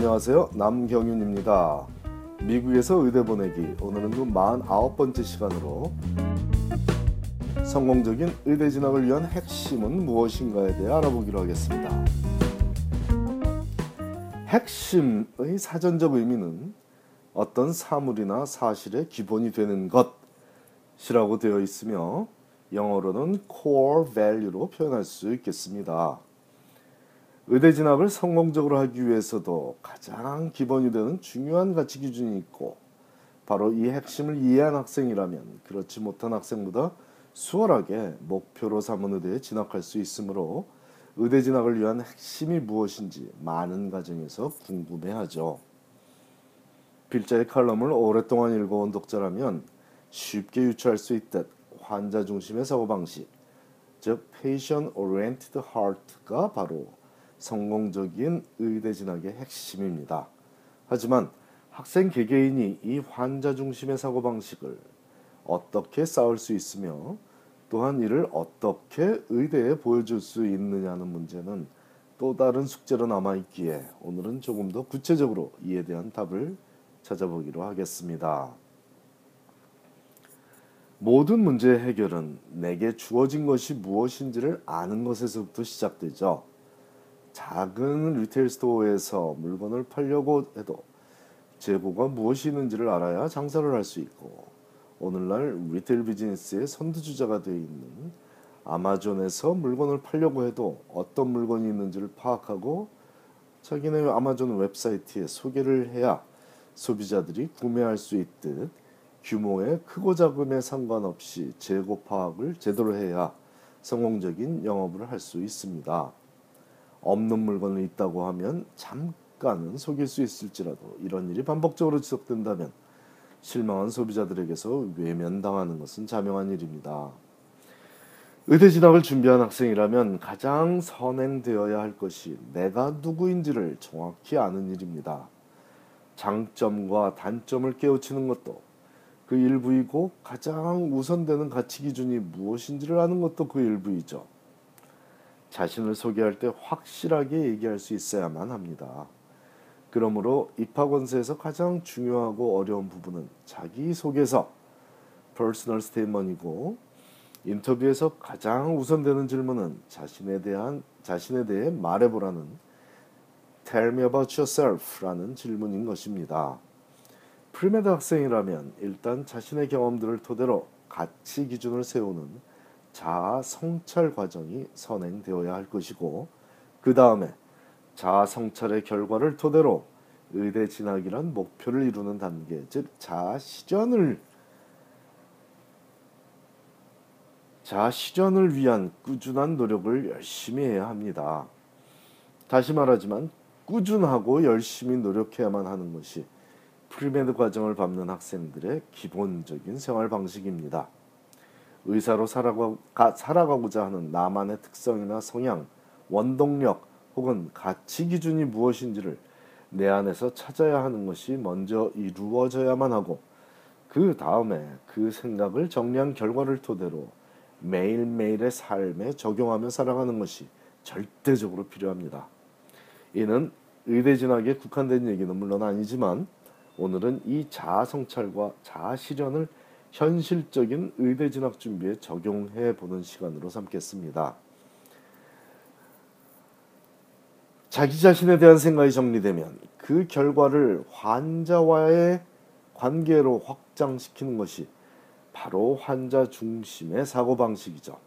안녕하세요. 남경윤입니다. 미국에서 의대 보내기 오늘은 그 49번째 시간으로 성공적인 의대 진학을 위한 핵심은 무엇인가에 대해 알아보기로 하겠습니다. 핵심의 사전적 의미는 어떤 사물이나 사실의 기본이 되는 것이라고 되어 있으며 영어로는 core value로 표현할 수 있겠습니다. 의대 진학을 성공적으로 하기 위해서도 가장 기본이 되는 중요한 가치 기준이 있고 바로 이 핵심을 이해한 학생이라면 그렇지 못한 학생보다 수월하게 목표로 삼은 의대에 진학할 수 있으므로 의대 진학을 위한 핵심이 무엇인지 많은 가정에서 궁금해하죠. 필자의 칼럼을 오랫동안 읽어온 독자라면 쉽게 유추할 수 있듯 환자 중심의 사고방식, 즉 Patient Oriented Heart가 바로 성공적인 의대 진학의 핵심입니다. 하지만 학생 개개인이 이 환자 중심의 사고방식을 어떻게 쌓을 수 있으며 또한 이를 어떻게 의대에 보여줄 수 있느냐는 문제는 또 다른 숙제로 남아 있기에 오늘은 조금 더 구체적으로 이에 대한 답을 찾아보기로 하겠습니다. 모든 문제의 해결은 내게 주어진 것이 무엇인지를 아는 것에서부터 시작되죠. 작은 retail store에서 물건을 팔려고 해도 재고가 무엇이 있는지를 알아야 장사를 할 수 있고 오늘날 retail 비즈니스의 선두주자가 되어 있는 아마존에서 물건을 팔려고 해도 어떤 물건이 있는지를 파악하고 자기네 아마존 웹사이트에 소개를 해야 소비자들이 구매할 수 있듯 규모의 크고 작음에 상관없이 재고 파악을 제대로 해야 성공적인 영업을 할 수 있습니다. 없는 물건이 있다고 하면 잠깐은 속일 수 있을지라도 이런 일이 반복적으로 지속된다면 실망한 소비자들에게서 외면당하는 것은 자명한 일입니다. 의대 진학을 준비한 학생이라면 가장 선행되어야 할 것이 내가 누구인지를 정확히 아는 일입니다. 장점과 단점을 깨우치는 것도 그 일부이고 가장 우선되는 가치 기준이 무엇인지를 아는 것도 그 일부이죠. 자신을 소개할 때 확실하게 얘기할 수 있어야만 합니다. 그러므로 입학원서에서 가장 중요하고 어려운 부분은 자기소개서, personal statement이고 인터뷰에서 가장 우선되는 질문은 자신에 대한 자신에 대해 말해보라는 Tell me about yourself라는 질문인 것입니다. premed 학생이라면 일단 자신의 경험들을 토대로 가치 기준을 세우는 자아 성찰 과정이 선행되어야 할 것이고 그 다음에 자아 성찰의 결과를 토대로 의대 진학이란 목표를 이루는 단계, 즉 자아 실현을 자아 실현을 위한 꾸준한 노력을 열심히 해야 합니다. 다시 말하지만 꾸준하고 열심히 노력해야만 하는 것이 premed 과정을 밟는 학생들의 기본적인 생활 방식입니다. 의사로 살아가, 살아가고자 하는 나만의 특성이나 성향, 원동력 혹은 가치 기준이 무엇인지를 내 안에서 찾아야 하는 것이 먼저 이루어져야만 하고 그 다음에 그 생각을 정리한 결과를 토대로 매일매일의 삶에 적용하며 살아가는 것이 절대적으로 필요합니다. 이는 의대 진학에 국한된 얘기는 물론 아니지만 오늘은 이 자아 성찰과 자아 실현을 현실적인 의대 진학 준비에 적용해 보는 시간으로 삼겠습니다. 자기 자신에 대한 생각이 정리되면 그 결과를 환자와의 관계로 확장시키는 것이 바로 환자 중심의 사고방식이죠.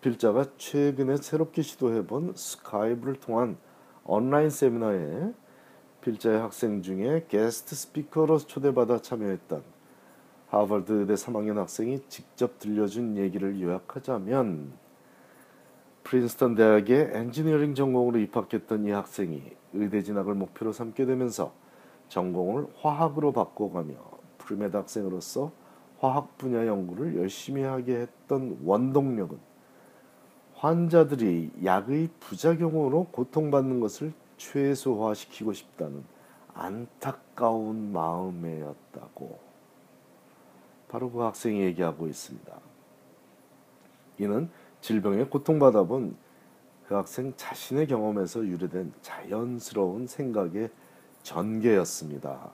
필자가 최근에 새롭게 시도해본 Skype를 통한 온라인 세미나에 필자의 학생 중에 guest speaker로 초대받아 참여했던 하버드 의대 3학년 학생이 직접 들려준 얘기를 요약하자면 프린스턴 대학의 엔지니어링 전공으로 입학했던 이 학생이 의대 진학을 목표로 삼게 되면서 전공을 화학으로 바꿔가며 premed 학생으로서 화학 분야 연구를 열심히 하게 했던 원동력은 환자들이 약의 부작용으로 고통받는 것을 최소화시키고 싶다는 안타까운 마음이었다고 바로 그 학생이 얘기하고 있습니다. 이는 질병에 고통받아 본 그 학생 자신의 경험에서 유래된 자연스러운 생각의 전개였습니다.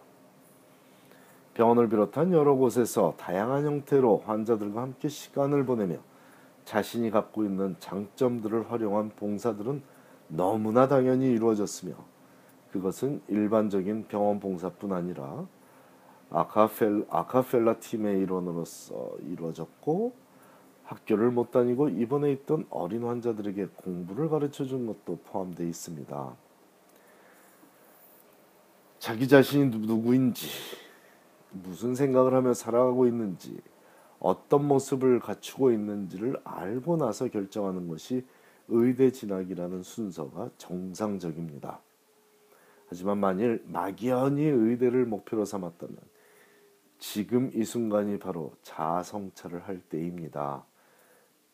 병원을 비롯한 여러 곳에서 다양한 형태로 환자들과 함께 시간을 보내며 자신이 갖고 있는 장점들을 활용한 봉사들은 너무나 당연히 이루어졌으며 그것은 일반적인 병원 봉사뿐 아니라 아카펠, 아카펠라 팀의 일원으로서 이루어졌고 학교를 못 다니고 입원해 있던 어린 환자들에게 공부를 가르쳐 준 것도 포함되어 있습니다. 자기 자신이 누구인지 무슨 생각을 하며 살아가고 있는지 어떤 모습을 갖추고 있는지를 알고 나서 결정하는 것이 의대 진학이라는 순서가 정상적입니다. 하지만 만일 막연히 의대를 목표로 삼았다면 지금 이 순간이 바로 자아성찰을 할 때입니다.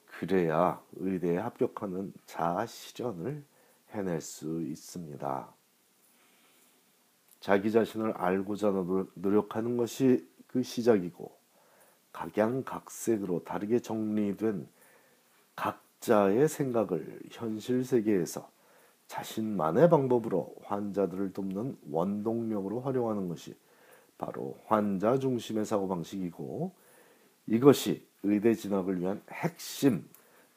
그래야 의대에 합격하는 자아 실현을 해낼 수 있습니다. 자기 자신을 알고자 노력하는 것이 그 시작이고 각양각색으로 다르게 정리된 각자의 생각을 현실 세계에서 자신만의 방법으로 환자들을 돕는 원동력으로 활용하는 것이 바로 환자 중심의 사고 방식이고 이것이 의대 진학을 위한 핵심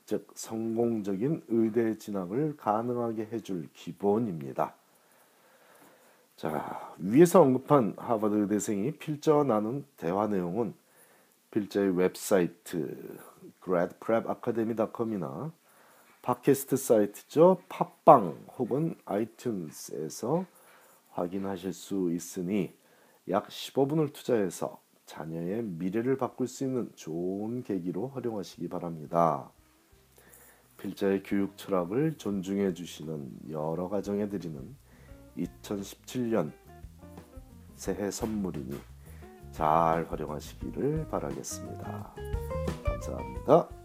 즉 성공적인 의대 진학을 가능하게 해줄 기본입니다. 자, 위에서 언급한 하버드 의대생이 필자와 나눈 대화 내용은 필자의 웹사이트 gradprepacademy.com이나 팟캐스트 사이트죠 팟빵 혹은 아이튠스에서 확인하실 수 있으니 약 15분을 투자해서 자녀의 미래를 바꿀 수 있는 좋은 계기로 활용하시기 바랍니다. 필자의 교육 철학을 존중해 주시는 여러 가정에 드리는 2017년 새해 선물이니 잘 활용하시기를 바라겠습니다. 감사합니다.